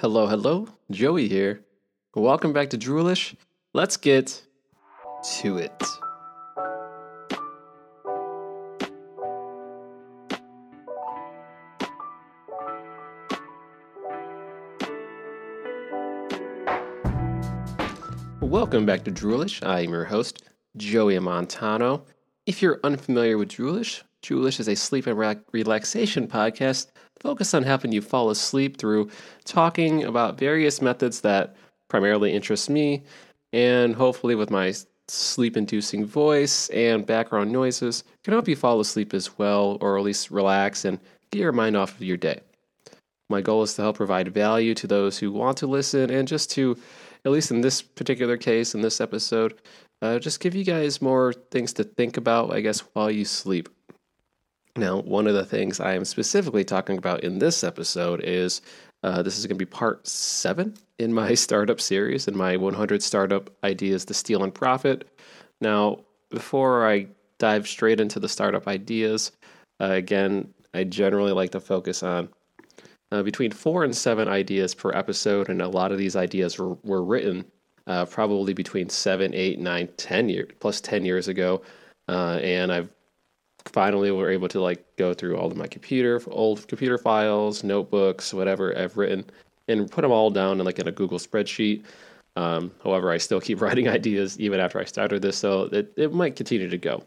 Hello, hello, Joey here. Welcome back to Droolish. Let's get to it. Welcome back to Droolish. I am your host, Joey Montano. If you're unfamiliar with Droolish, Droolish is a sleep and relaxation podcast focused on helping you fall asleep through talking about various methods that primarily interest me, and hopefully, with my sleep inducing voice and background noises, can help you fall asleep as well, or at least relax and get your mind off of your day. My goal is to help provide value to those who want to listen and just to, at least in this particular case, in this episode, uh, just give you guys more things to think about, I guess, while you sleep. Now, one of the things I am specifically talking about in this episode is uh, this is going to be part seven in my startup series, in my 100 startup ideas to steal and profit. Now, before I dive straight into the startup ideas, uh, again, I generally like to focus on uh, between four and seven ideas per episode, and a lot of these ideas were, were written uh, probably between seven, eight, nine, ten years plus ten years ago, uh, and I've finally we were able to like go through all of my computer old computer files, notebooks, whatever I've written, and put them all down in like in a Google spreadsheet. Um, however, I still keep writing ideas even after I started this, so it, it might continue to go.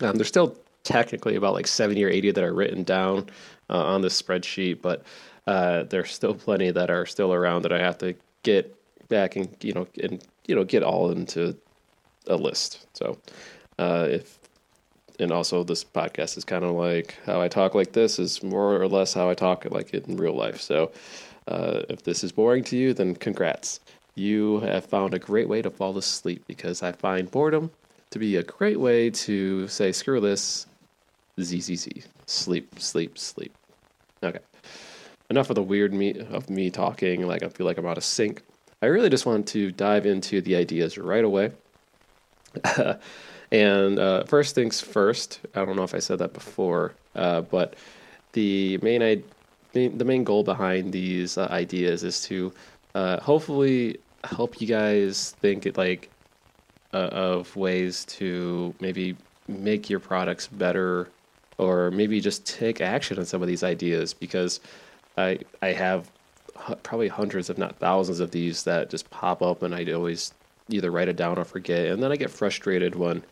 Um, there's still technically about like 70 or 80 that are written down uh, on this spreadsheet, but uh, there's still plenty that are still around that I have to get back and you know and you know get all into a list. So uh, if and also this podcast is kind of like how I talk like this is more or less how I talk like it in real life. So uh, if this is boring to you, then congrats. You have found a great way to fall asleep because I find boredom to be a great way to say screw this, zzz, sleep, sleep, sleep. Okay, enough of the weird me of me talking like I feel like I'm out of sync. I really just want to dive into the ideas right away. And uh, first things first, I don't know if I said that before, uh, but the main, I- the main goal behind these uh, ideas is to uh, hopefully help you guys think it like uh, of ways to maybe make your products better, or maybe just take action on some of these ideas because I I have probably hundreds, if not thousands, of these that just pop up, and I always either write it down or forget, and then I get frustrated when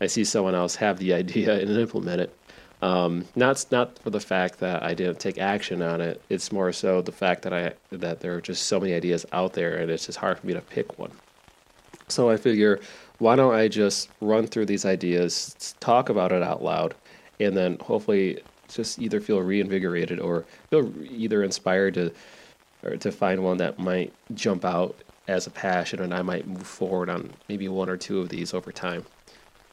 I see someone else have the idea and implement it. Um, not not for the fact that I didn't take action on it. It's more so the fact that I that there are just so many ideas out there, and it's just hard for me to pick one. So I figure, why don't I just run through these ideas, talk about it out loud, and then hopefully just either feel reinvigorated or feel either inspired to or to find one that might jump out as a passion, and I might move forward on maybe one or two of these over time.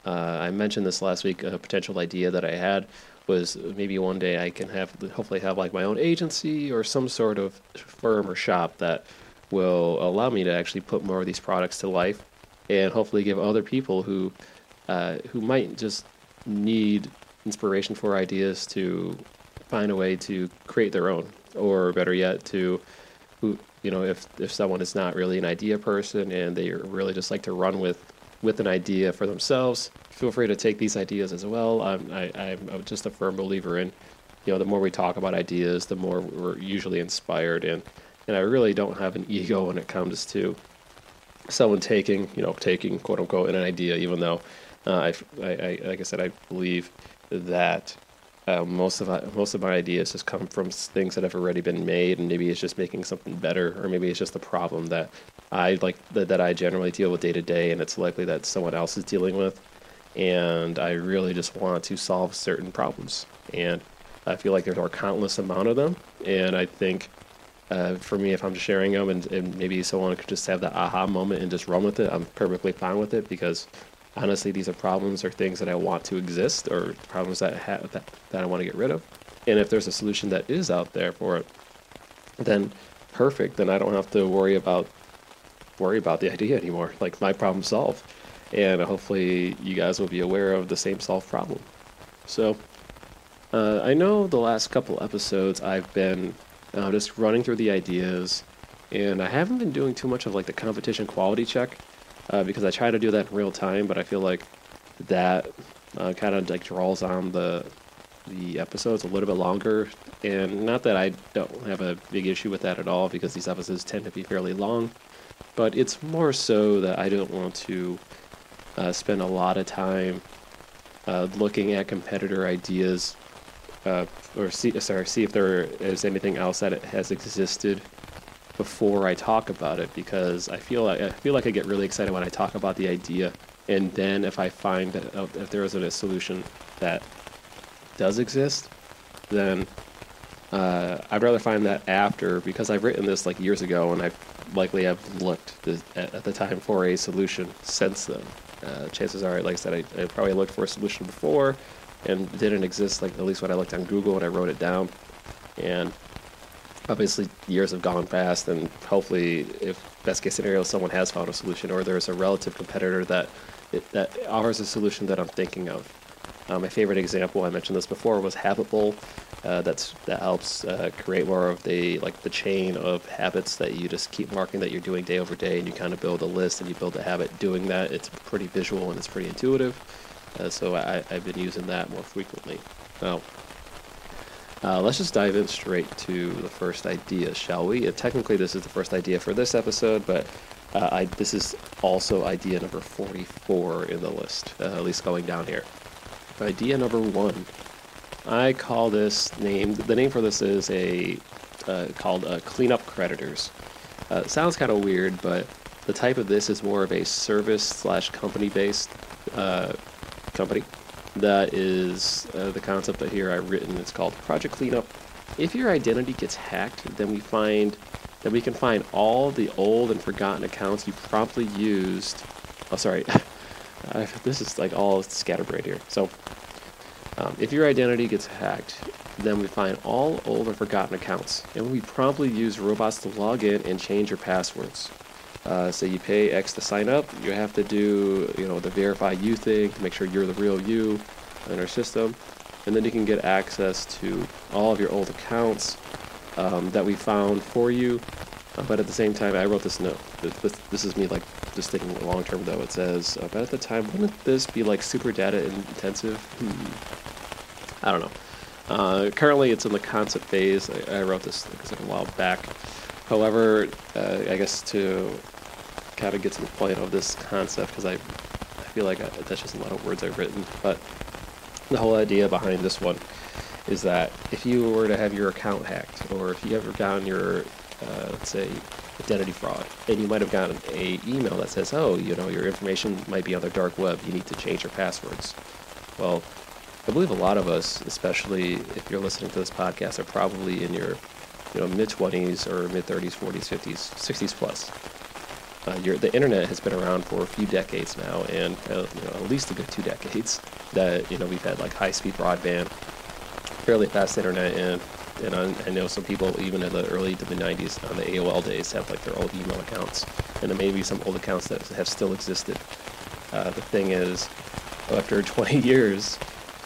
Uh, I mentioned this last week. A potential idea that I had was maybe one day I can have, hopefully, have like my own agency or some sort of firm or shop that will allow me to actually put more of these products to life, and hopefully give other people who uh, who might just need inspiration for ideas to find a way to create their own, or better yet, to who you know if if someone is not really an idea person and they really just like to run with with an idea for themselves feel free to take these ideas as well. I'm, I, I'm just a firm believer in you know the more we talk about ideas the more we're usually inspired. And and I really don't have an ego when it comes to someone taking you know taking quote unquote an idea even though uh, I, I, I like I said I believe that uh, most of my, most of my ideas just come from things that have already been made, and maybe it's just making something better, or maybe it's just a problem that I like that, that I generally deal with day to day, and it's likely that someone else is dealing with, and I really just want to solve certain problems, and I feel like there are countless amount of them, and I think. Uh, for me, if I'm just sharing them and, and maybe someone could just have that aha moment and just run with it, I'm perfectly fine with it because honestly, these are problems or things that I want to exist or problems that I have that, that I want to get rid of. And if there's a solution that is out there for it, then perfect. Then I don't have to worry about worry about the idea anymore. Like my problem solved. And hopefully you guys will be aware of the same solved problem. So uh, I know the last couple episodes I've been uh, just running through the ideas. And I haven't been doing too much of like the competition quality check uh, because I try to do that in real time, but I feel like that uh, kind of like draws on the the episodes a little bit longer. And not that I don't have a big issue with that at all because these episodes tend to be fairly long, but it's more so that I don't want to uh, spend a lot of time uh, looking at competitor ideas uh, or see sorry see if there is anything else that has existed before I talk about it because I feel like I feel like I get really excited when I talk about the idea and then if I find that uh, if there isn't a solution that does exist, then uh, I'd rather find that after because I've written this like years ago and I likely have looked at, the time for a solution since then. Uh, chances are, like I said, I, I, probably looked for a solution before and didn't exist. Like at least when I looked on Google and I wrote it down, and obviously years have gone past, and hopefully, if best case scenario, someone has found a solution or there's a relative competitor that it, that offers a solution that I'm thinking of. Uh, my favorite example, I mentioned this before, was Habitbull. Uh, that's that helps uh, create more of the like the chain of habits that you just keep marking that you're doing day over day, and you kind of build a list and you build a habit doing that. It's pretty visual and it's pretty intuitive. Uh, so I, have been using that more frequently. Now, uh, let's just dive in straight to the first idea, shall we? Uh, technically, this is the first idea for this episode, but uh, I, this is also idea number 44 in the list, uh, at least going down here. Idea number one. I call this name, the name for this is a uh, called uh, Cleanup Creditors. Uh, sounds kind of weird, but the type of this is more of a service slash company based company. That is uh, the concept that here I've written. It's called Project Cleanup. If your identity gets hacked, then we find that we can find all the old and forgotten accounts you promptly used. Oh, sorry. uh, this is like all scatterbrained here. So, um, if your identity gets hacked, then we find all old and forgotten accounts, and we promptly use robots to log in and change your passwords. Uh, so you pay X to sign up, you have to do you know the verify you thing to make sure you're the real you in our system, and then you can get access to all of your old accounts um, that we found for you. Uh, but at the same time, I wrote this note. This, this is me like just thinking long term though. It says, uh, but at the time, wouldn't this be like super data intensive? Hmm. I don't know. Uh, currently, it's in the concept phase. I, I wrote this like, a while back. However, uh, I guess to kind of get to the point of this concept, because I, I feel like I, that's just a lot of words I've written, but the whole idea behind this one is that if you were to have your account hacked, or if you ever gotten your, uh, let's say, identity fraud, and you might have gotten a email that says, oh, you know, your information might be on the dark web, you need to change your passwords. Well, I believe a lot of us, especially if you're listening to this podcast, are probably in your, you know, mid 20s or mid 30s, 40s, 50s, 60s plus. Uh, the internet has been around for a few decades now, and uh, you know, at least a good two decades. That you know we've had like high-speed broadband, fairly fast internet, and and I, I know some people even in the early to mid 90s on the AOL days have like their old email accounts, and then maybe some old accounts that have still existed. Uh, the thing is, after 20 years,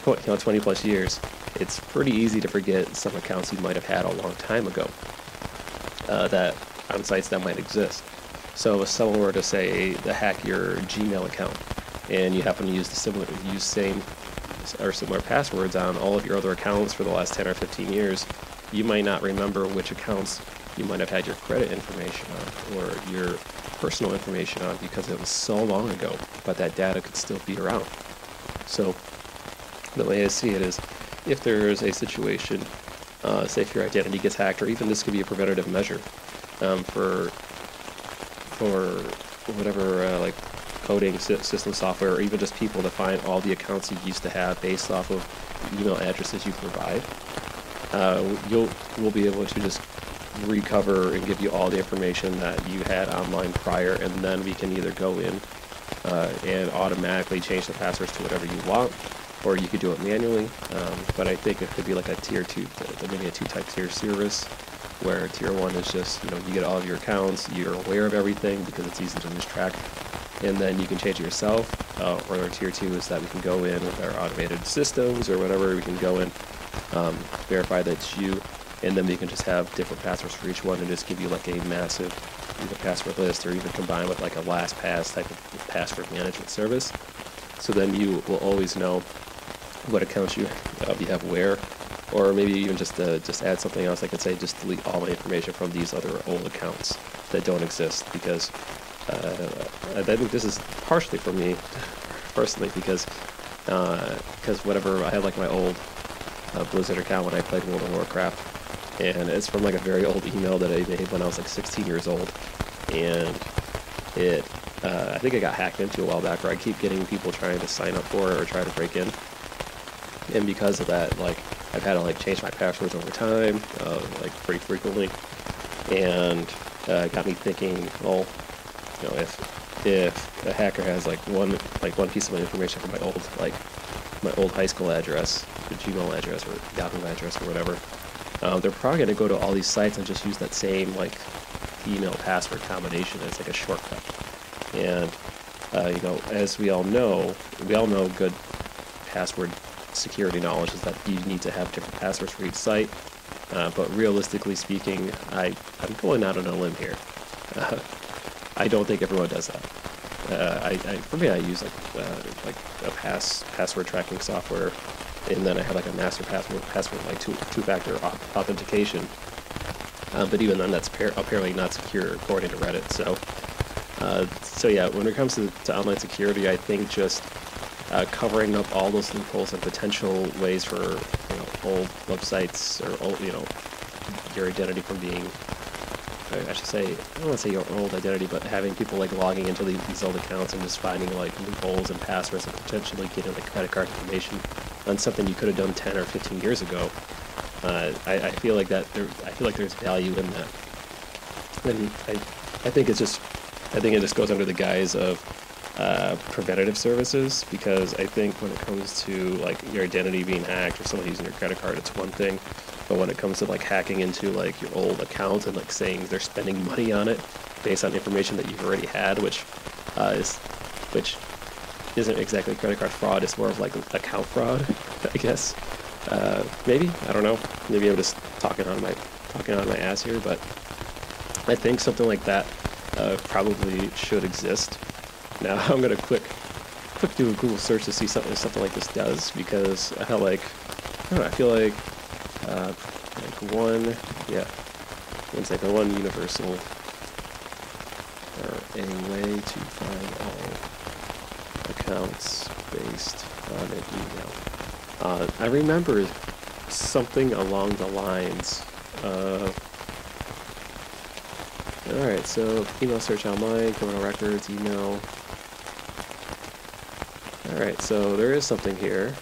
you know, 20 plus years, it's pretty easy to forget some accounts you might have had a long time ago uh, that on sites that might exist. So if someone were to say to hack your Gmail account, and you happen to use the similar use same or similar passwords on all of your other accounts for the last 10 or 15 years, you might not remember which accounts you might have had your credit information on or your personal information on because it was so long ago, but that data could still be around. So the way I see it is if there is a situation, uh, say if your identity gets hacked, or even this could be a preventative measure um, for for whatever uh, like coding system software or even just people to find all the accounts you used to have based off of email addresses you provide. Uh, you'll we'll be able to just recover and give you all the information that you had online prior, and then we can either go in uh, and automatically change the passwords to whatever you want, or you could do it manually. Um, but I think it could be like a tier two, maybe a two-type tier service where tier one is just you know you get all of your accounts, you're aware of everything because it's easy to lose track, and then you can change it yourself. Uh, or tier two is that we can go in with our automated systems or whatever. We can go in, um, verify that it's you, and then we can just have different passwords for each one and just give you like a massive either password list or even combine with like a LastPass type of password management service. So then you will always know what accounts you uh, you have where, or maybe even just uh, just add something else. I could say just delete all my information from these other old accounts that don't exist because uh, I think this is partially for me personally because because uh, whatever I had like my old uh, Blizzard account when I played World of Warcraft, and it's from like a very old email that I made when I was like 16 years old, and it uh, I think I got hacked into a while back, where I keep getting people trying to sign up for it or try to break in, and because of that, like I've had to like change my passwords over time, uh, like pretty frequently, and uh, got me thinking, well, you know, if if a hacker has like one like one piece of my information from my old like my old high school address, the Gmail address or Yahoo address or whatever, uh, they're probably going to go to all these sites and just use that same like email password combination. as like a shortcut. And uh, you know, as we all know, we all know good password security knowledge is that you need to have different passwords for each site. Uh, but realistically speaking, I I'm going out on a limb here. Uh, I don't think everyone does that. Uh, I, I, for me, I use like uh, like a pass password tracking software, and then I have like a master password password like two two factor authentication. Uh, but even then, that's apparently not secure according to Reddit. So, uh, so yeah, when it comes to, to online security, I think just uh, covering up all those loopholes and potential ways for you know old websites or old you know your identity from being I should say, I don't want to say your old identity, but having people like logging into these old accounts and just finding like loopholes and passwords and potentially getting like credit card information on something you could have done 10 or 15 years ago. Uh, I, I, feel like that there, I feel like there's value in that. And I, I think it's just, I think it just goes under the guise of uh, preventative services because I think when it comes to like your identity being hacked or someone using your credit card, it's one thing. But when it comes to like hacking into like your old account and like saying they're spending money on it based on information that you've already had, which uh, is which isn't exactly credit card fraud, it's more of like account fraud, I guess. Uh, maybe I don't know. Maybe I'm just talking on my talking on my ass here, but I think something like that uh, probably should exist. Now I'm gonna quick quick do a Google search to see something something like this does because I feel like I don't know. I feel like uh, like one, yeah, one second, one universal, or a way to find all accounts based on an email. Uh, I remember something along the lines of, alright, so email search online, criminal records, email. Alright, so there is something here.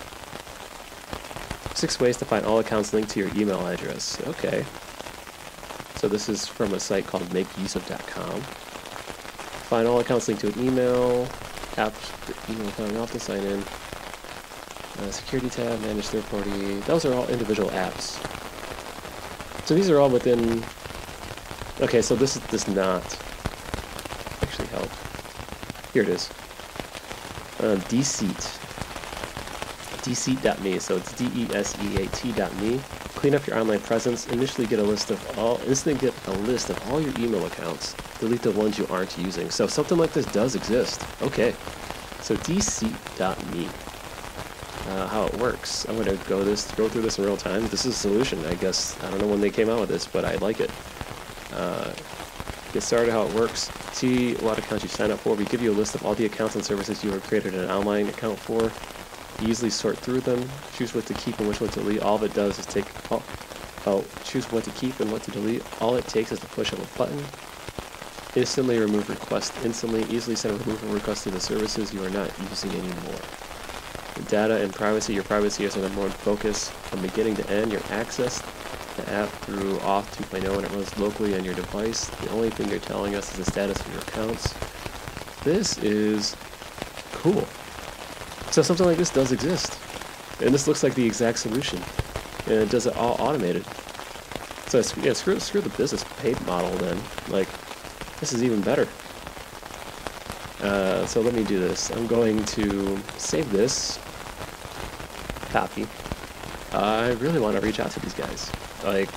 Six ways to find all accounts linked to your email address. Okay. So this is from a site called makeuseof.com. Find all accounts linked to an email, app, email account, to sign in. Uh, security tab, manage third party. Those are all individual apps. So these are all within. Okay, so this does not actually help. Here it is. Uh, Deseat deseat.me. So it's D-E-S-E-A-T.me. Clean up your online presence. Initially get a list of all instantly get a list of all your email accounts. Delete the ones you aren't using. So something like this does exist. Okay. So deseat.me. Uh, how it works. I'm gonna go this go through this in real time. This is a solution, I guess. I don't know when they came out with this, but I like it. Uh, get started how it works. See what accounts you sign up for. We give you a list of all the accounts and services you have created an online account for easily sort through them, choose what to keep and which one to delete. All it does is take, oh, oh, choose what to keep and what to delete. All it takes is the push of a button. Instantly remove request, instantly, easily send a removal request to the services you are not using anymore. Data and privacy, your privacy is the number focus. From beginning to end, your access the app through OAuth 2.0 and it runs locally on your device. The only thing you're telling us is the status of your accounts. This is cool. So something like this does exist. And this looks like the exact solution. And it does it all automated. So yeah, screw, screw the business paid model then. Like, this is even better. Uh, so let me do this. I'm going to save this. Copy. I really want to reach out to these guys. Like,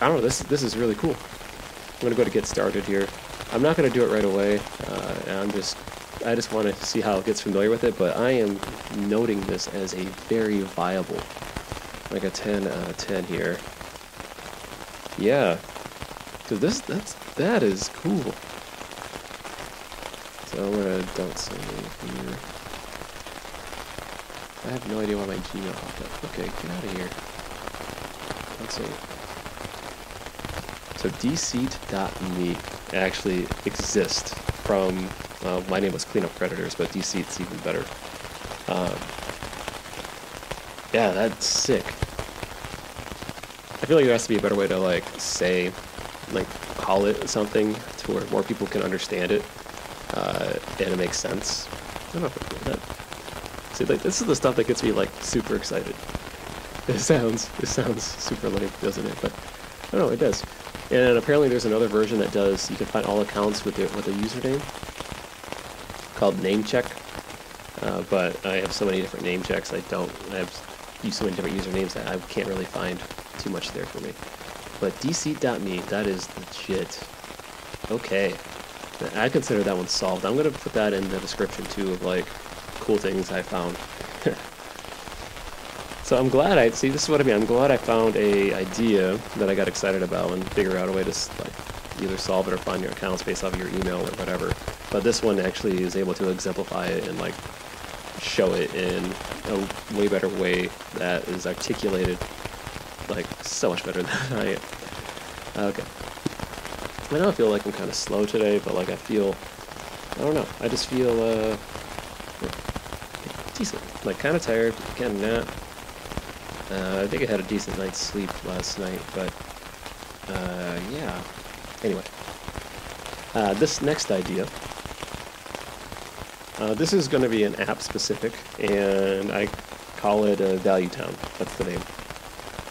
I don't know. This this is really cool. I'm gonna go to get started here. I'm not gonna do it right away. Uh, I'm just I just want to see how it gets familiar with it. But I am noting this as a very viable, like a 10 out of 10 here. Yeah, because this that's that is cool. So I'm gonna don't say here. I have no idea why my Gmail popped up. Okay, get out of here. See. So deseat.me actually exists from, uh, my name was Cleanup Predators, but deseat's even better. Um, yeah, that's sick. I feel like there has to be a better way to like say, like call it something to where more people can understand it, uh, and it makes sense. I don't know if I that. See, like this is the stuff that gets me like super excited. It sounds it sounds super lame, doesn't it? But I don't know, it does. And apparently there's another version that does, you can find all accounts with, the, with a username called Namecheck. Uh, but I have so many different name checks, I don't, I have use so many different usernames that I can't really find too much there for me. But deseat.me, that is legit. Okay. I consider that one solved. I'm going to put that in the description too of like cool things I found. So I'm glad I see. This is what I mean. I'm glad I found a idea that I got excited about and figure out a way to like either solve it or find your accounts based off your email or whatever. But this one actually is able to exemplify it and like show it in a way better way that is articulated like so much better than I am. Okay. I know I feel like I'm kind of slow today, but like I feel, I don't know. I just feel uh, decent. Like kind of tired, kind of not uh, I think I had a decent night's sleep last night, but uh, yeah. Anyway, uh, this next idea. Uh, this is going to be an app specific, and I call it a Value Town. That's the name.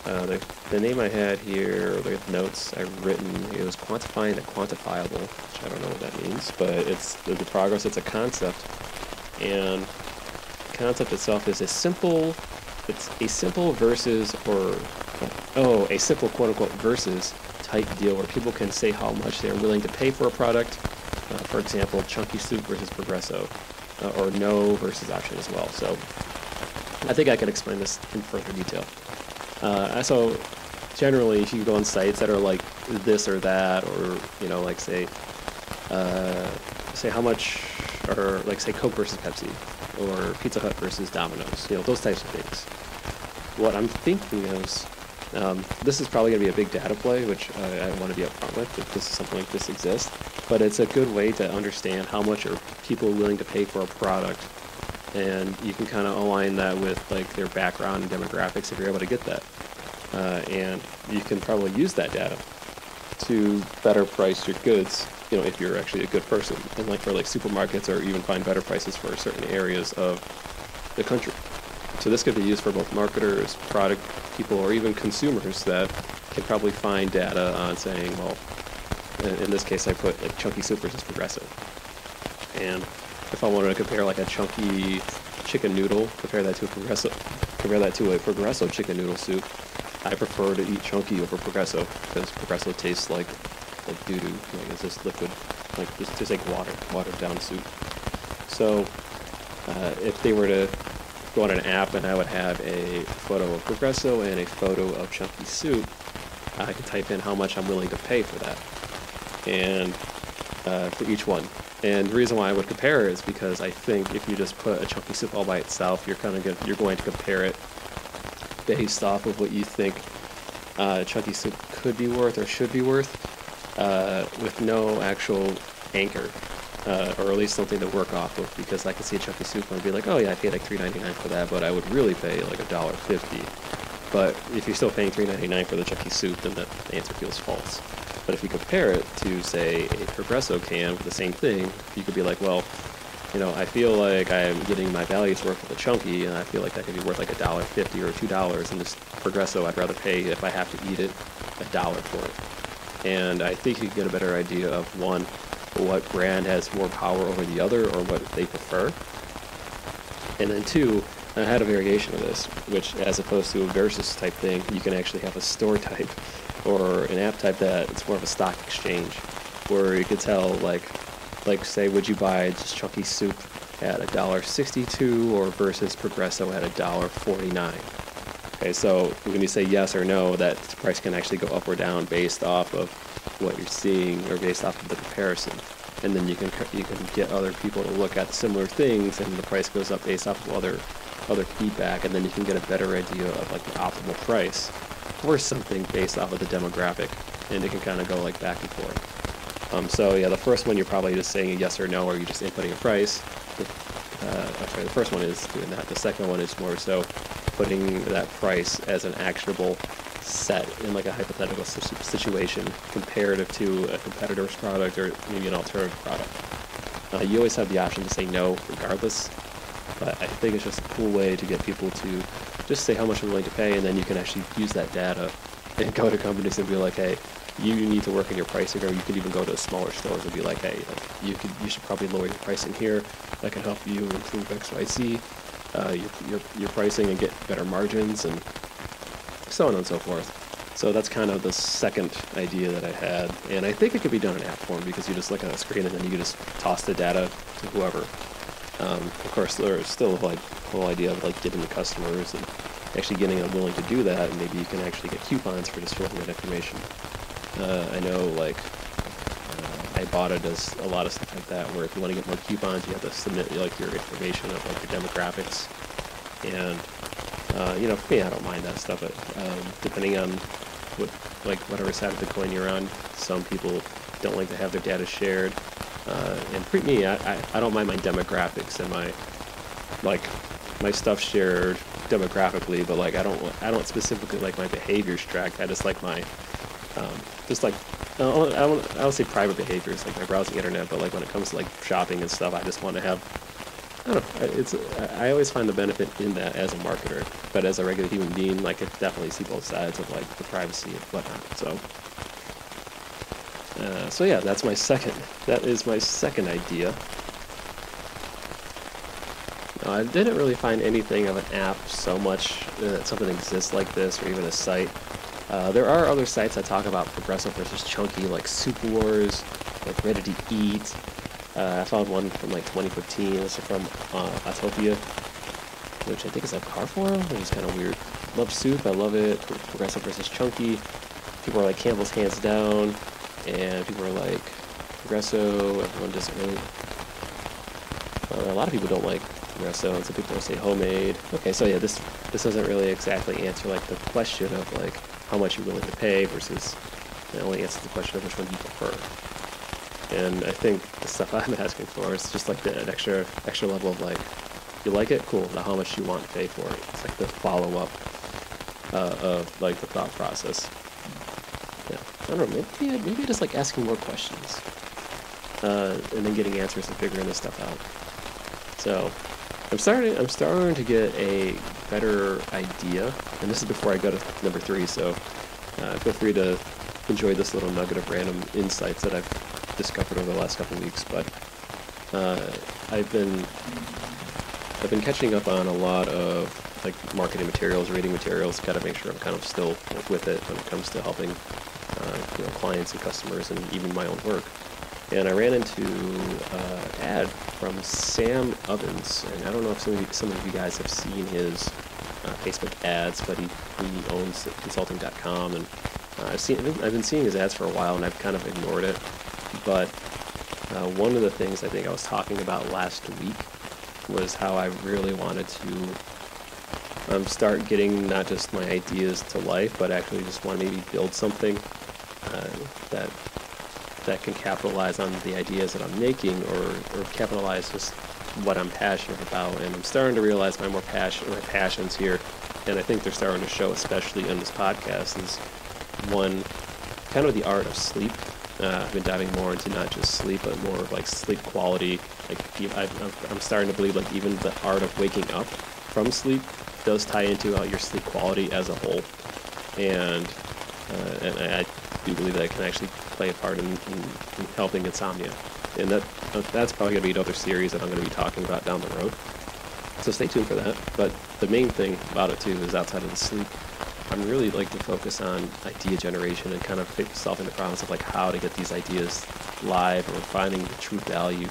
Uh, the, the name I had here, the notes I've written, it was quantifying the quantifiable, which I don't know what that means, but it's the, the progress. It's a concept, and the concept itself is a simple it's a simple versus or oh a simple quote unquote versus type deal where people can say how much they're willing to pay for a product. Uh, for example, chunky soup versus Progresso, uh, or no versus option as well. So I think I can explain this in further detail. Uh, so generally, if you go on sites that are like this or that, or you know, like say, uh, say how much, or like say Coke versus Pepsi, or Pizza Hut versus Domino's, you know, those types of things. What I'm thinking is, um, this is probably going to be a big data play, which I, I want to be upfront with if this is something like this exists. But it's a good way to understand how much are people willing to pay for a product, and you can kind of align that with like their background and demographics if you're able to get that. Uh, and you can probably use that data to better price your goods you know, if you're actually a good person, and like for like supermarkets or even find better prices for certain areas of the country. So this could be used for both marketers, product people, or even consumers that can probably find data on saying, well, in, this case, I put like chunky soup versus progressive, and if I wanted to compare like a chunky chicken noodle, compare that to a progressive, compare that to a progresso chicken noodle soup, I prefer to eat chunky over progresso because progresso tastes like like doo doo, like it's just liquid, like just, just like water, watered down soup. So uh, if they were to go on an app and I would have a photo of Progresso and a photo of Chunky Soup, I could type in how much I'm willing to pay for that, and uh, for each one. And the reason why I would compare is because I think if you just put a Chunky Soup all by itself, you're kind of good, you're going to compare it based off of what you think uh, Chunky Soup could be worth or should be worth uh, with no actual anchor, uh, or at least something to work off of. Because I can see a chunky soup and I'd be like, oh yeah, I paid like three ninety nine for that, but I would really pay like a dollar fifty. But if you're still paying three ninety nine for the chunky soup, then that answer feels false. But if you compare it to say a Progresso can for the same thing, you could be like, well, you know, I feel like I'm getting my value's worth with a chunky, and I feel like that could be worth like a dollar fifty or two dollars. And this Progresso, I'd rather pay if I have to eat it a dollar for it and I think you get a better idea of one, what brand has more power over the other or what they prefer. And then two, I had a variation of this, which as opposed to a versus type thing, you can actually have a store type. or an app type that it's more of a stock exchange, where you could tell like, like say, would you buy just chunky soup at a dollar sixty-two or versus Progresso at a dollar forty-nine? Okay, so when you say yes or no, that price can actually go up or down based off of what you're seeing or based off of the comparison. And then you can you can get other people to look at similar things, and the price goes up based off of other other feedback, and then you can get a better idea of like the optimal price or something based off of the demographic, and it can kind of go like back and forth. Um, so yeah, the first one you're probably just saying a yes or no, or you're just inputting a price. The, uh, sorry, the first one is doing that. The second one is more so putting that price as an actionable set in like a hypothetical situation comparative to a competitor's product or maybe an alternative product. Uh, you always have the option to say no regardless, but I think it's just a cool way to get people to just say how much they're willing to pay, and then you can actually use that data and go to companies and be like, hey, you need to work on your pricing, or you could even go to smaller stores and be like, hey, you could you should probably lower your pricing here. That can help you improve X, Y, Z, uh, your, your your pricing and get better margins and so on and so forth. So that's kind of the second idea that I had, and I think it could be done in app form because you just look at a screen and then you can just toss the data to whoever. Um, of course, there's still like the whole idea of like getting the customers and actually getting them willing to do that, and maybe you can actually get coupons for just filling that information. Uh, I know like uh, Ibotta does a lot of stuff like that, where if you want to get more coupons, you have to submit like your information of like your demographics, and uh, you know, for me, I don't mind that stuff. But um, depending on what, like whatever side of the coin you're on, some people don't like to have their data shared. Uh, and for me, I, I, I don't mind my demographics and my like my stuff shared demographically, but like I don't I don't specifically like my behaviors tracked. I just like my um, just like I don't, I don't say private behaviors like my browsing internet, but like when it comes to like shopping and stuff, I just want to have I don't know. It's I always find the benefit in that as a marketer, but as a regular human being, like I definitely see both sides of like the privacy and whatnot. So, uh, so yeah, that's my second. That is my second idea. I didn't really find anything of an app so much uh, that something exists like this, or even a site. Uh, there are other sites that talk about Progresso versus chunky, like Soup Wars, like Ready to Eat, uh, I found one from like 2015. This is from uh, Autopia, which I think is a car forum, which is kind of weird. Love soup, I love it. Progresso versus chunky. People are like Campbell's hands down, and people are like Progresso. Everyone doesn't really. Uh, a lot of people don't like Progresso, and some people will say homemade. Okay, so yeah, this this doesn't really exactly answer like the question of like how much you're willing to pay versus it only answers the question of which one you prefer. And I think the stuff I'm asking for is just like the, an extra extra level of like, you like it, cool. Now how much you want to pay for it? It's like the follow up uh, of like the thought process. Yeah, I don't know. Maybe maybe just like asking more questions, uh, and then getting answers and figuring this stuff out. So I'm starting. I'm starting to get a better idea, and this is before I go to number three. So uh, feel free to enjoy this little nugget of random insights that I've discovered over the last couple weeks, but uh, I've been I've been catching up on a lot of like marketing materials, reading materials. Got to make sure I'm kind of still with it when it comes to helping uh, you know clients and customers and even my own work. And I ran into uh, an ad from Sam Ovens, and I don't know if some of you, some of you guys have seen his uh, Facebook ads, but he, he owns consulting.com, and uh, I've seen I've been seeing his ads for a while, and I've kind of ignored it but uh, one of the things I think I was talking about last week was how I really wanted to um, start getting not just my ideas to life, but actually just want to maybe build something uh, that that can capitalize on the ideas that I'm making, or, or capitalize just what I'm passionate about. And I'm starting to realize my more passion, my passions here, and I think they're starting to show, especially in this podcast, is one kind of the art of sleep uh, I've been diving more into not just sleep, but more of like sleep quality. Like I'm starting to believe like even the art of waking up from sleep does tie into uh, your sleep quality as a whole, and uh, and I do believe that it can actually play a part in, in, in helping insomnia. And that uh, that's probably going to be another series that I'm going to be talking about down the road. So stay tuned for that. But the main thing about it too is outside of the sleep I'm really like to focus on idea generation and kind of solving the problems of like how to get these ideas live or finding the true value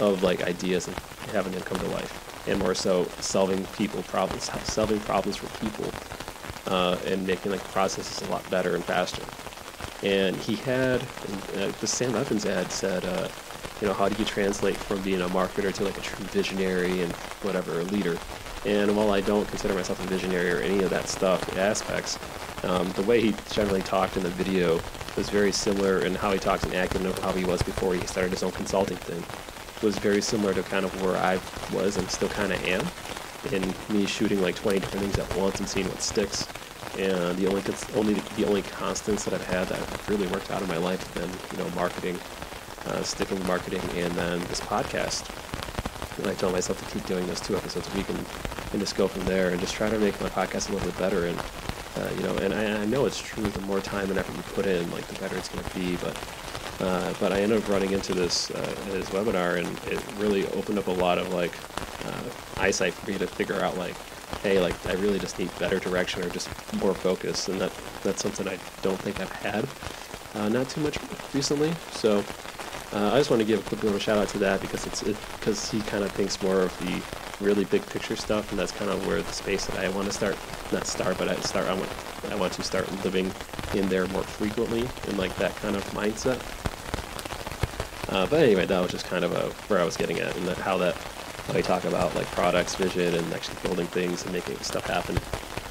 of like ideas and having them come to life, and more so solving people problems, solving problems for people, uh, and making like processes a lot better and faster. And he had uh, the Sam Ovens ad said, uh, you know, how do you translate from being a marketer to like a true visionary and whatever, a leader? And while I don't consider myself a visionary or any of that stuff aspects, um, the way he generally talked in the video was very similar in how he talks in acting and how he was before he started his own consulting thing. It was very similar to kind of where I was and still kind of am in me shooting like 20 different things at once and seeing what sticks. And the only only the only constants that I've had that have really worked out in my life have been you know marketing, uh, sticking with marketing, and then this podcast. And I tell myself to keep doing those two episodes a week and, and just go from there and just try to make my podcast a little bit better. And uh, you know, and I, I, know it's true. The more time and effort you put in, like the better it's going to be. But uh, but I ended up running into this uh, this webinar, and it really opened up a lot of like uh, eyesight for me to figure out like, hey, like I really just need better direction or just more focus, and that that's something I don't think I've had uh, not too much recently. So uh, I just want to give a quick little shout out to that because it's because it, he kind of thinks more of the really big picture stuff, and that's kind of where the space that I want to start, not start, but I start. I want I want to start living in there more frequently in like that kind of mindset. Uh, but anyway, that was just kind of a, where I was getting at, and how that how we talk about like products, vision, and actually building things and making stuff happen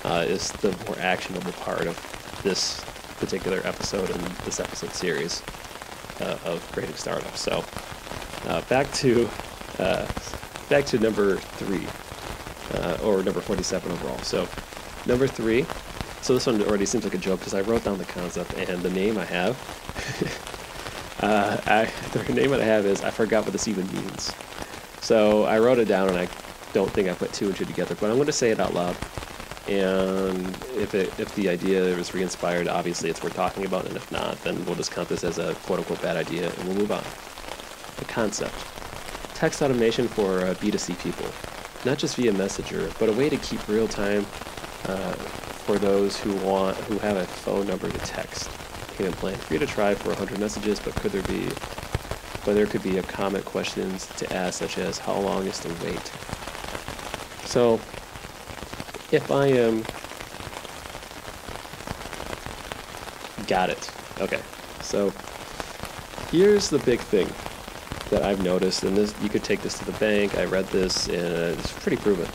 uh, is the more actionable part of this particular episode and this episode series uh, of creating startups. So uh, back to uh, back to number three, uh, or number forty-seven overall. So number three. So this one already seems like a joke because I wrote down the concept and the name I have. Uh, I, the name that I have is I forgot what this even means. So I wrote it down and I don't think I put two and two together, but I'm going to say it out loud. And if it, if the idea was re-inspired, obviously it's worth talking about, and if not, then we'll just count this as a quote-unquote bad idea and we'll move on. The concept. Text automation for uh, B2C people. Not just via Messenger, but a way to keep real-time uh, for those who want who have a phone number to text payment plan. Free to try for 100 messages, but could there be, but there could be a comment questions to ask, such as how long is the wait? So, if I am, got it. Okay, so here's the big thing that I've noticed, and this you could take this to the bank. I read this, and it's pretty proven.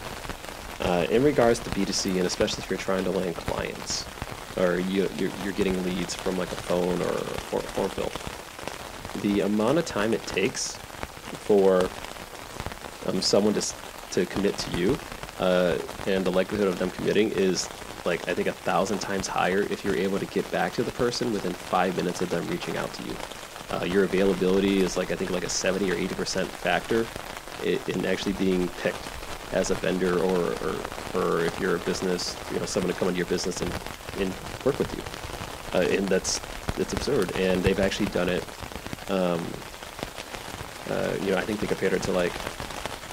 Uh, in regards to B2C, and especially if you're trying to land clients, or you, you're, you're getting leads from like a phone or a form fill. The amount of time it takes for um, someone to, to commit to you uh, and the likelihood of them committing is like I think a thousand times higher if you're able to get back to the person within five minutes of them reaching out to you. Uh, your availability is like I think like a 70 or 80 percent factor in actually being picked as a vendor or, or, or if you're a business, you know, someone to come into your business and, and work with you. Uh, and that's, that's absurd. And they've actually done it, um, uh, you know, I think they compared it to like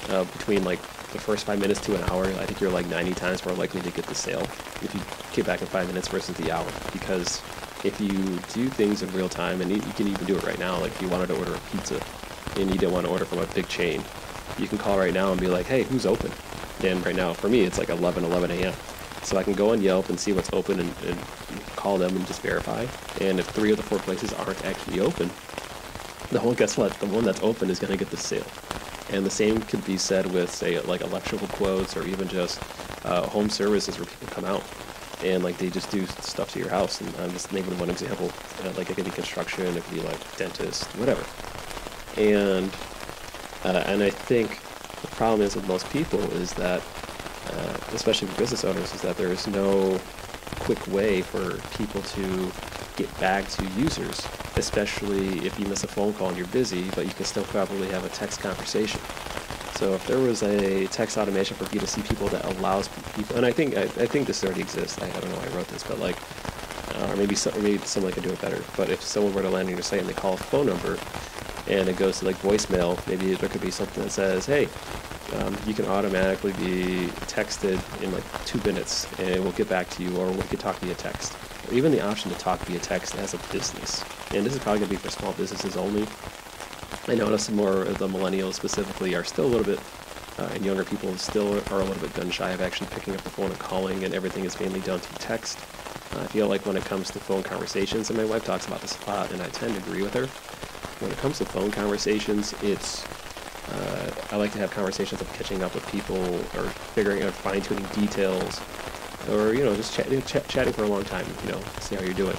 uh, between like the first five minutes to an hour, I think you're like 90 times more likely to get the sale if you get back in five minutes versus the hour. Because if you do things in real time, and you, can even do it right now, like if you wanted to order a pizza and you didn't want to order from a big chain, you can call right now and be like, hey, who's open? And right now, for me, it's like 11, 11 a.m. So I can go on Yelp and see what's open and, and call them and just verify. And if three of the four places aren't actually open, the one, guess what? The one that's open is going to get the sale. And the same could be said with, say, like electrical quotes or even just uh, home services where people come out and like they just do stuff to your house. And I'm just naming one example. Uh, like it could be construction, it could be like dentist, whatever. And uh, and I think the problem is with most people is that, uh, especially for business owners, is that there is no quick way for people to get back to users, especially if you miss a phone call and you're busy, but you can still probably have a text conversation. So if there was a text automation for B2C people that allows people, and I think I, I think this already exists. I, I, don't know why I wrote this, but like, uh, or maybe some, maybe someone could do it better. But if someone were to land on your site and they call a phone number, and it goes to like voicemail, maybe there could be something that says, "Hey, um, you can automatically be texted in like two minutes, and we'll get back to you, or we could talk via text." Or even the option to talk via text as a business, and this is probably gonna be for small businesses only. I notice more of the millennials specifically are still a little bit, uh, and younger people still are a little bit gun shy of actually picking up the phone and calling, and everything is mainly done through text. I feel like when it comes to phone conversations, and my wife talks about this a lot, and I tend to agree with her. When it comes to phone conversations, it's uh, I like to have conversations of catching up with people or figuring out fine tuning details, or you know just chat, ch- chatting for a long time. You know, see how you're doing.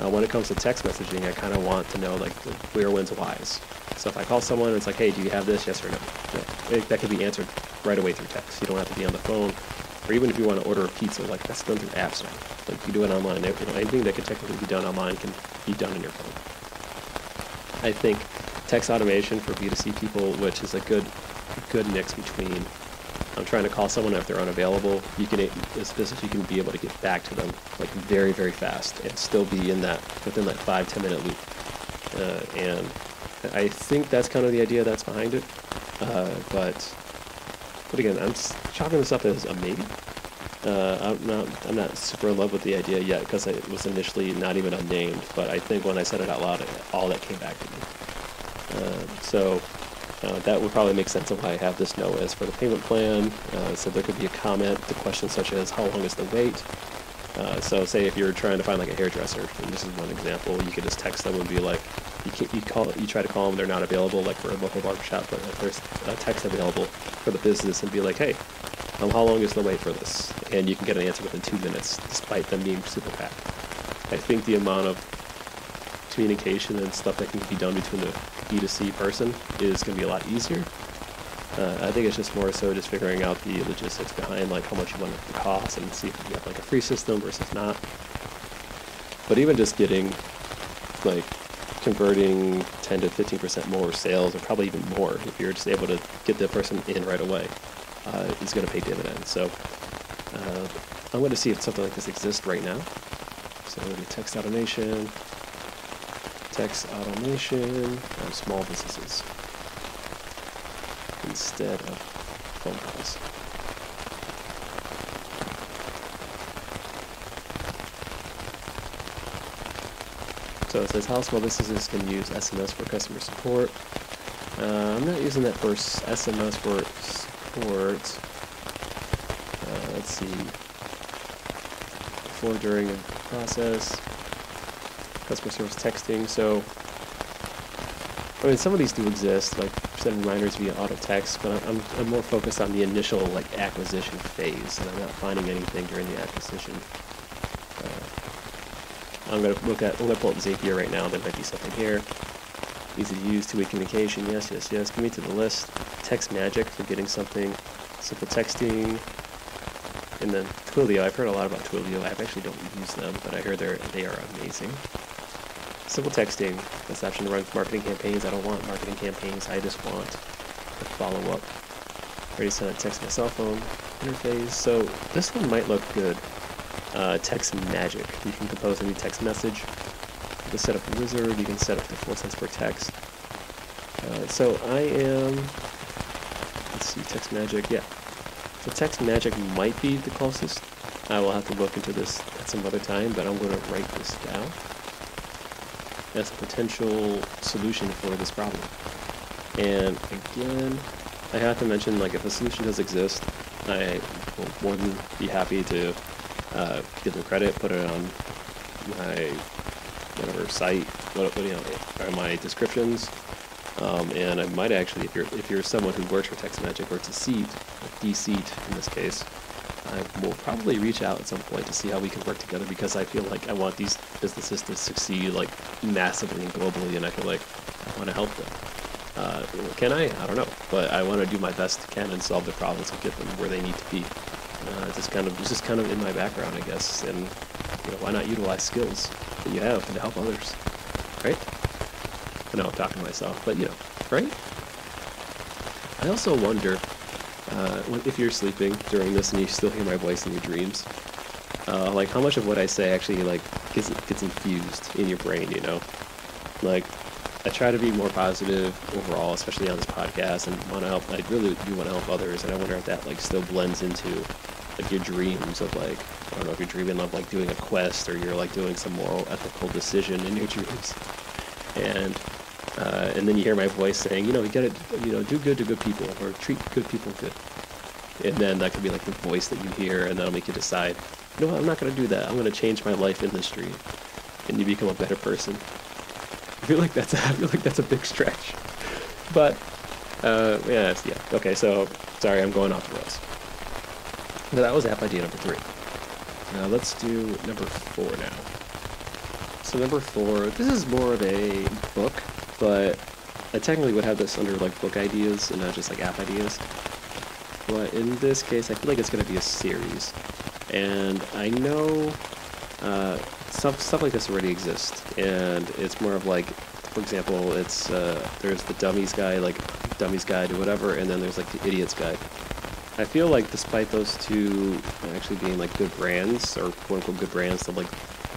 Uh, when it comes to text messaging, I kind of want to know like where, when's, whys. So if I call someone, it's like, hey, do you have this? Yes or no. Yeah, it, that could be answered right away through text. You don't have to be on the phone or even if you want to order a pizza, like that's done through apps now. Like you do it online. Anything that can technically be done online can be done on your phone. I think text automation for B2C people, which is a good, good mix between I'm trying to call someone if they're unavailable. You can, as business, you can be able to get back to them like very, very fast and still be in that within that five, ten minute loop. Uh, and I think that's kind of the idea that's behind it. Uh, but but again, I'm chopping this up as a maybe. Uh, I'm not I'm not super in love with the idea yet because it was initially not even unnamed. But I think when I said it out loud, all that came back to me. Uh, so uh, that would probably make sense of why I have this no as for the payment plan. Uh, so there could be a comment to questions such as how long is the wait. Uh, so say if you're trying to find like a hairdresser, and this is one example, you could just text them and be like, you, can't, you call you try to call them, they're not available, like for a local barbershop, but there's a text available for the business, and be like, hey, um, how long is the wait for this? And you can get an answer within two minutes, despite them being super packed. I think the amount of communication and stuff that can be done between the B2C person is going to be a lot easier uh, I think it's just more so just figuring out the logistics behind like how much you want it to cost and see if you have like a free system versus not. But even just getting like converting 10 to 15% more sales or probably even more if you're just able to get the person in right away uh, is going to pay dividends. So uh, I'm going to see if something like this exists right now. So text automation, text automation on small businesses instead of phone calls. So it says how small businesses can use SMS for customer support. Uh, I'm not using that for SMS for support. Uh, let's see. Before, during, and process. Customer service texting. So, I mean, some of these do exist, like send reminders via auto text, but I'm, I'm more focused on the initial like acquisition phase, and I'm not finding anything during the acquisition. Uh, I'm gonna look at. I'm gonna pull up Zapier right now. There might be something here. Easy to use, two-way communication. Yes, yes, yes. Give me to the list. TextMagic for getting something. Simple texting. And then Twilio. I've heard a lot about Twilio. I actually don't use them, but I hear they're they are amazing. Simple texting, this option to run marketing campaigns. I don't want marketing campaigns. I just want a follow-up. Ready to send a text to my cell phone interface. So this one might look good. Uh, text Magic. You can compose a new text message. You can set up a wizard. You can set up the full cents per text. Uh, so I am. Let's see, TextMagic. Yeah. So TextMagic might be the closest. I will have to look into this at some other time, but I'm going to write this down as a potential solution for this problem. And again, I have to mention, like, if a solution does exist, I than be happy to uh, give them credit, put it on my whatever site, what, you know, my descriptions. Um, and I might actually, if you're if you're someone who works for TextMagic or Deseat, Deseat in this case, I will probably reach out at some point to see how we can work together because I feel like I want these businesses to succeed like massively and globally, and I feel like I want to help them. Uh, can I? I don't know, but I want to do my best to can and solve the problems and get them where they need to be. Uh, just kind of, it's just kind of in my background, I guess, and you know, why not utilize skills that you have to help others, right? I know I'm talking to myself, but you know, right? I also wonder uh, if you're sleeping during this and you still hear my voice in your dreams, uh, like how much of what I say actually like gets gets infused in your brain, you know? Like I try to be more positive overall, especially on this podcast, and want to help. I really do want to help others, and I wonder if that like still blends into like your dreams of like I don't know if you're dreaming of like doing a quest or you're like doing some moral ethical decision in your dreams, and uh, and then you hear my voice saying, you know, you gotta you know do good to good people or treat good people good, and then that could be like the voice that you hear, and that'll make you decide, you know what, I'm not gonna do that. I'm gonna change my life in the street, and you become a better person. I feel like that's a, I feel like that's a big stretch, but uh, yeah, yeah. Okay, so sorry, I'm going off the rails. But that was app idea number three. Now let's do number four now. So number four, this is more of a book, but I technically would have this under like book ideas and not just like app ideas. But in this case, I feel like it's going to be a series, and I know uh, stuff stuff like this already exists, and it's more of like, for example, it's uh, there's the dummies guide, like dummies guide or whatever, and then there's like the idiots guide. I feel like despite those two actually being like good brands or quote unquote good brands to like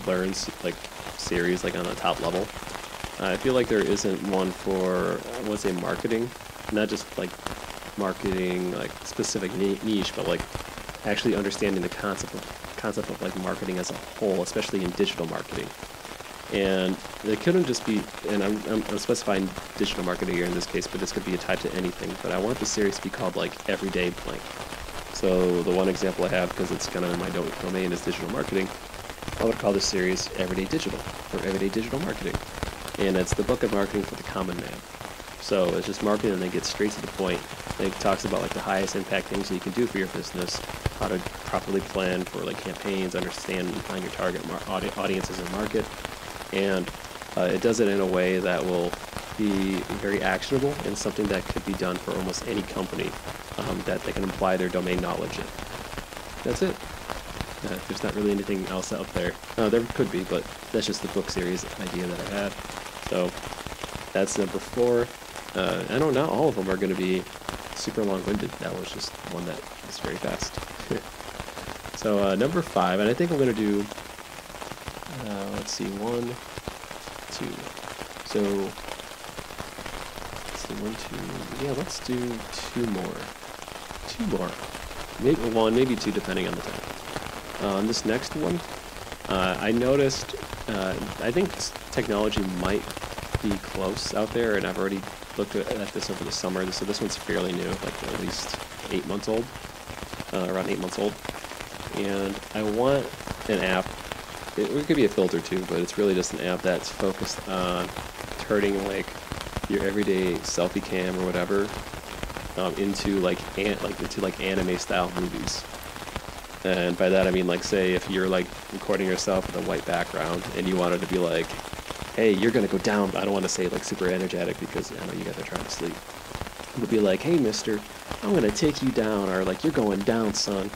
learn like series like on a top level, I feel like there isn't one for I to say marketing, not just like marketing like specific niche, but like actually understanding the concept of concept of like marketing as a whole, especially in digital marketing. And it couldn't just be, and I'm, I'm, I'm specifying digital marketing here in this case, but this could be tied to anything. But I want the series to be called like Everyday Blank. So the one example I have, because it's kind of in my domain, is digital marketing. I would call this series Everyday Digital or Everyday Digital Marketing, and it's the book of marketing for the common man. So it's just marketing and then gets straight to the point. It talks about like the highest impact things that you can do for your business, how to properly plan for like campaigns, understand and find your target audiences and market, and uh, it does it in a way that will be very actionable and something that could be done for almost any company um, that they can apply their domain knowledge in. That's it. Uh, there's not really anything else out there. Uh, there could be, but that's just the book series idea that I had. So that's number four. Uh, I don't know not all of them are going to be super long-winded. That was just one that was very fast. so uh, number five, and I think I'm going to do. Uh, let's see, one, two. So let's see, one, two. Yeah, let's do two more. Two more. Maybe one, maybe two, depending on the time. On this next one, uh, I noticed. Uh, I think technology might close out there, and I've already looked at, this over the summer. So this one's fairly new, like at least eight months old, uh, around eight months old. And I want an app. It, it could be a filter too, but it's really just an app that's focused on turning like your everyday selfie cam or whatever um, into like an, like into like anime style movies. And by that I mean like say if you're like recording yourself with a white background and you wanted to be like, hey, you're gonna go down. I don't want to say like super energetic because I know you guys are trying to sleep. Would be like, hey, Mister, I'm gonna take you down, or like you're going down, son.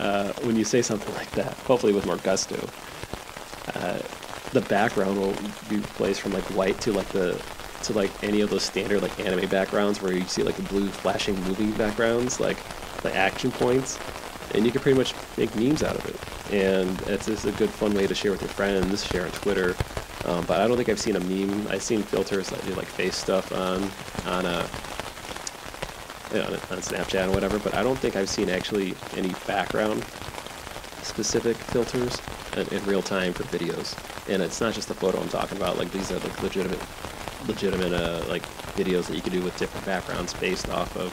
Uh, when you say something like that, hopefully with more gusto, uh, the background will be replaced from like white to like the to like any of those standard like anime backgrounds where you see like the blue flashing moving backgrounds, like the action points, and you can pretty much make memes out of it. And it's just a good fun way to share with your friends, share on Twitter. Um, but I don't think I've seen a meme. I've seen filters that do like face stuff on on a you know, on, Snapchat or whatever. But I don't think I've seen actually any background specific filters in, in real time for videos. And it's not just the photo I'm talking about. Like these are like legitimate, legitimate uh, like videos that you can do with different backgrounds based off of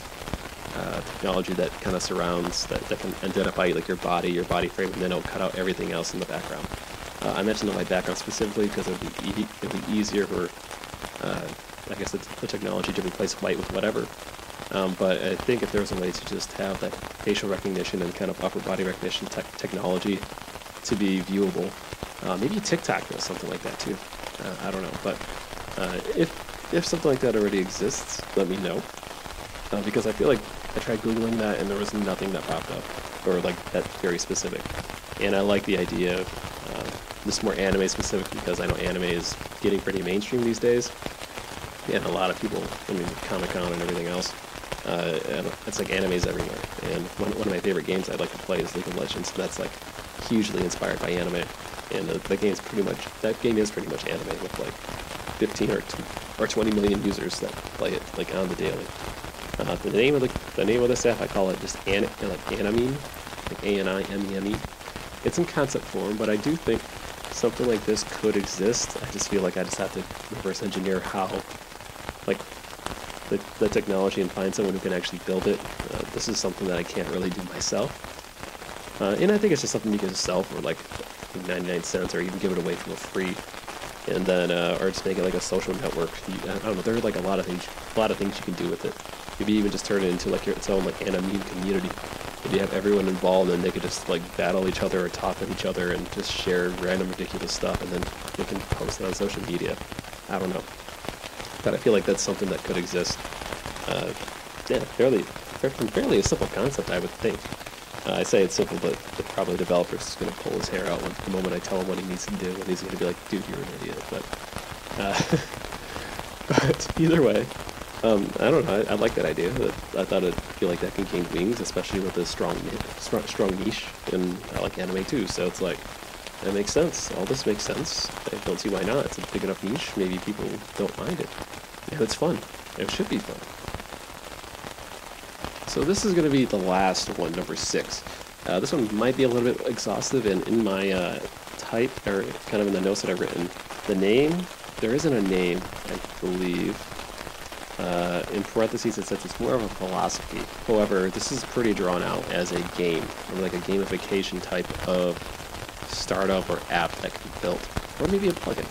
uh, technology that kind of surrounds that, that can identify like your body, your body frame, and then it'll cut out everything else in the background. Uh, I mentioned the background specifically because it would be e- it would be easier for uh, I guess the, technology to replace white with whatever. Um, but I think if there was a way to just have that facial recognition and kind of upper body recognition tech technology to be viewable, uh, maybe TikTok does something like that too. Uh, I don't know, but uh, if if something like that already exists, let me know uh, because I feel like I tried googling that and there was nothing that popped up or like that very specific. And I like the idea of this more anime specific because I know anime is getting pretty mainstream these days, and a lot of people, I mean, Comic Con and everything else. Uh, and it's like animes everywhere. And one, one of my favorite games I'd like to play is League of Legends. That's like hugely inspired by anime. And the, the game's pretty much that game is pretty much anime with like 15 or, or 20 million users that play it like on the daily. Uh, the name of the, the name of this app, I call it just an, like Animeme, like A N I M E M E. It's in concept form, but I do think something like this could exist. I just feel like I just have to reverse engineer how, like, the, the technology and find someone who can actually build it. Uh, this is something that I can't really do myself. Uh, and I think it's just something you can sell for like 99 cents or even give it away for free. And then, uh, or just make it like a social network. You, I don't know. There are like a lot of things, a lot of things you can do with it. Maybe even just turn it into like your its own like anime community. Maybe have everyone involved and they could just like battle each other or talk with each other and just share random ridiculous stuff and then they can post it on social media. I don't know. But I feel like that's something that could exist. Uh, yeah, fairly, fairly a simple concept, I would think. Uh, I say it's simple, but probably developer's is going to pull his hair out when, the moment I tell him what he needs to do, and he's going to be like, "Dude, you're an idiot." But, uh, but either way, um, I don't know. I, I, like that idea. I thought it'd feel like that can gain wings, especially with a strong, strong, strong niche, and I like anime too. So it's like that makes sense. All this makes sense. I don't see why not. It's a big enough niche. Maybe people don't mind it. And it's fun. It should be fun. So this is going to be the last one, number six. Uh, this one might be a little bit exhaustive, and in my uh, type, or kind of in the notes that I've written, the name, there isn't a name, I believe. Uh, in parentheses, it says it's more of a philosophy. However, this is pretty drawn out as a game, or like a gamification type of startup or app that can be built, or maybe a plugin.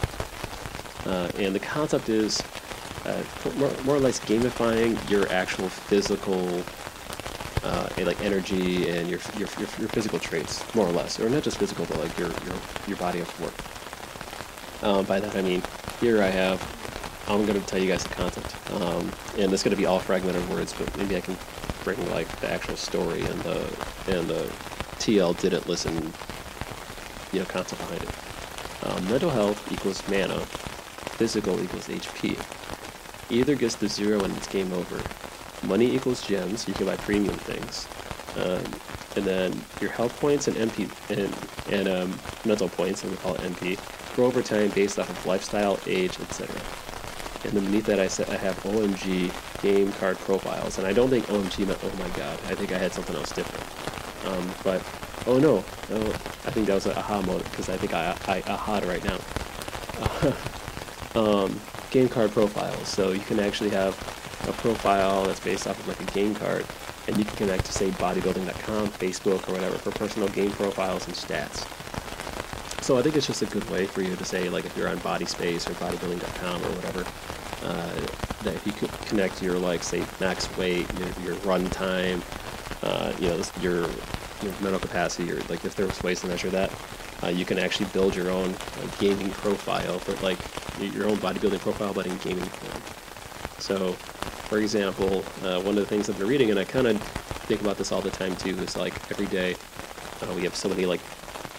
Uh, and the concept is uh, more, more, or less gamifying your actual physical uh, like energy and your, your, your your physical traits, more or less, or not just physical, but like your your your body of work. Um, by that I mean, here I have. I'm going to tell you guys the content, um, and it's going to be all fragmented words, but maybe I can bring like the actual story and the and the TL didn't listen, you know, concept behind it. Um, mental health equals mana, physical equals HP. Either gets to zero and it's game over. Money equals gems. You can buy premium things. Um, and then your health points and MP and, and um, mental points, and we call it MP, grow over time based off of lifestyle, age, etc. And then beneath that, I said I have OMG game card profiles, and I don't think OMG meant oh my god. I think I had something else different. Um, but oh no, oh, I think that was an aha moment because I think I I aha right now. um, game card profiles. So you can actually have a profile that's based off of like a game card, and you can connect to say bodybuilding.com, Facebook, or whatever for personal game profiles and stats. So I think it's just a good way for you to say like if you're on BodySpace or bodybuilding.com or whatever, uh, that if you could connect your like say max weight, your, your run time, uh, you know your your mental capacity, or like if there's ways to measure that, uh, you can actually build your own like, gaming profile for like your own bodybuilding profile, but in gaming form. So, for example, uh, one of the things I've been reading, and I kind of think about this all the time too, is like every day uh, we have so many like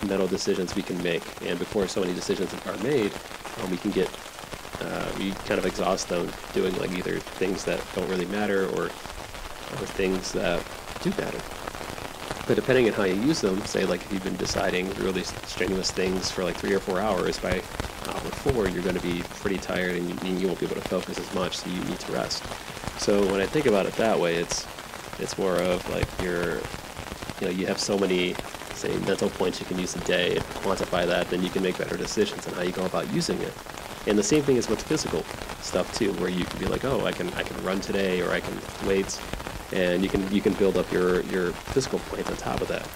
mental decisions we can make, and before so many decisions are made, um, we can get uh, we kind of exhaust them doing like either things that don't really matter or or things that do matter. But depending on how you use them, say like if you've been deciding really strenuous things for like three or four hours, by hour four you're going to be pretty tired and you, you won't be able to focus as much, so you need to rest. So when I think about it that way, it's it's more of like you're, you know, you have so many say mental points you can use a day. Quantify that, then you can make better decisions on how you go about using it. And the same thing is with physical stuff too, where you can be like, oh, I can I can run today, or I can weights, and you can you can build up your your physical points on top of that.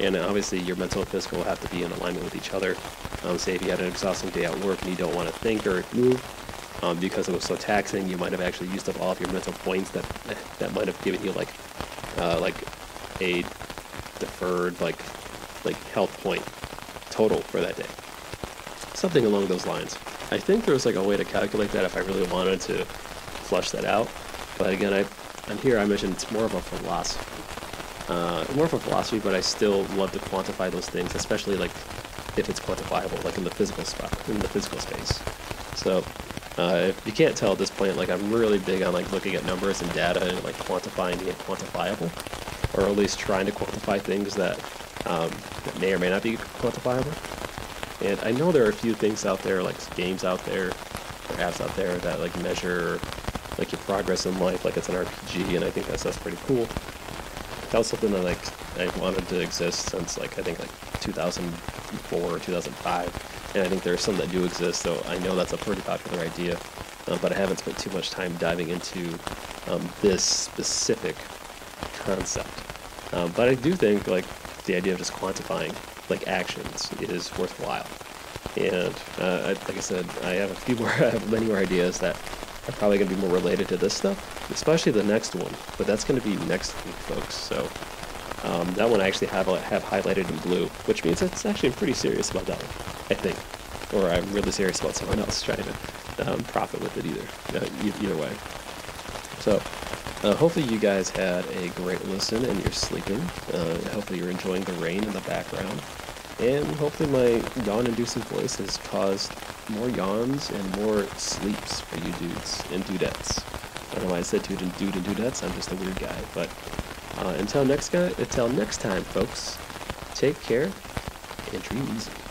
And obviously, your mental and physical have to be in alignment with each other. Um, say if you had an exhausting day at work and you don't want to think or move um, because it was so taxing, you might have actually used up all of your mental points that that might have given you like uh, like a deferred like like health point total for that day. Something along those lines. I think there was like a way to calculate that if I really wanted to flush that out. But again, I and here I mentioned it's more of a philosophy. Uh, more of a philosophy, but I still love to quantify those things, especially like if it's quantifiable, like in the physical spot, in the physical space. So uh, you can't tell at this point, like I'm really big on like looking at numbers and data and like quantifying the quantifiable, or at least trying to quantify things that, um, that may or may not be quantifiable. And I know there are a few things out there, like games out there, for apps out there that like measure like your progress in life, like it's an RPG, and I think that's that's pretty cool. That was something that like I wanted to exist since like I think like 2004 or 2005, and I think there are some that do exist. So I know that's a pretty popular idea, uh, but I haven't spent too much time diving into um, this specific concept. Um, but I do think like the idea of just quantifying like actions is worthwhile. And uh, I, like I said, I have a few more, I have many more ideas that are probably going to be more related to this stuff, especially the next one. But that's going to be next week, folks. So um, that one I actually have have highlighted in blue, which means it's actually pretty serious about that one, I think, or I'm really serious about someone else trying to um, profit with it either. Uh, either way. So uh, hopefully you guys had a great listen and you're sleeping. Uh, hopefully you're enjoying the rain in the background. And hopefully my yawn-inducing voice has caused more yawns and more sleeps for you dudes and dudettes. I don't know why I said dude and dude and dudettes. I'm just a weird guy. But uh, until next guy, until next time, folks. Take care and dream easy.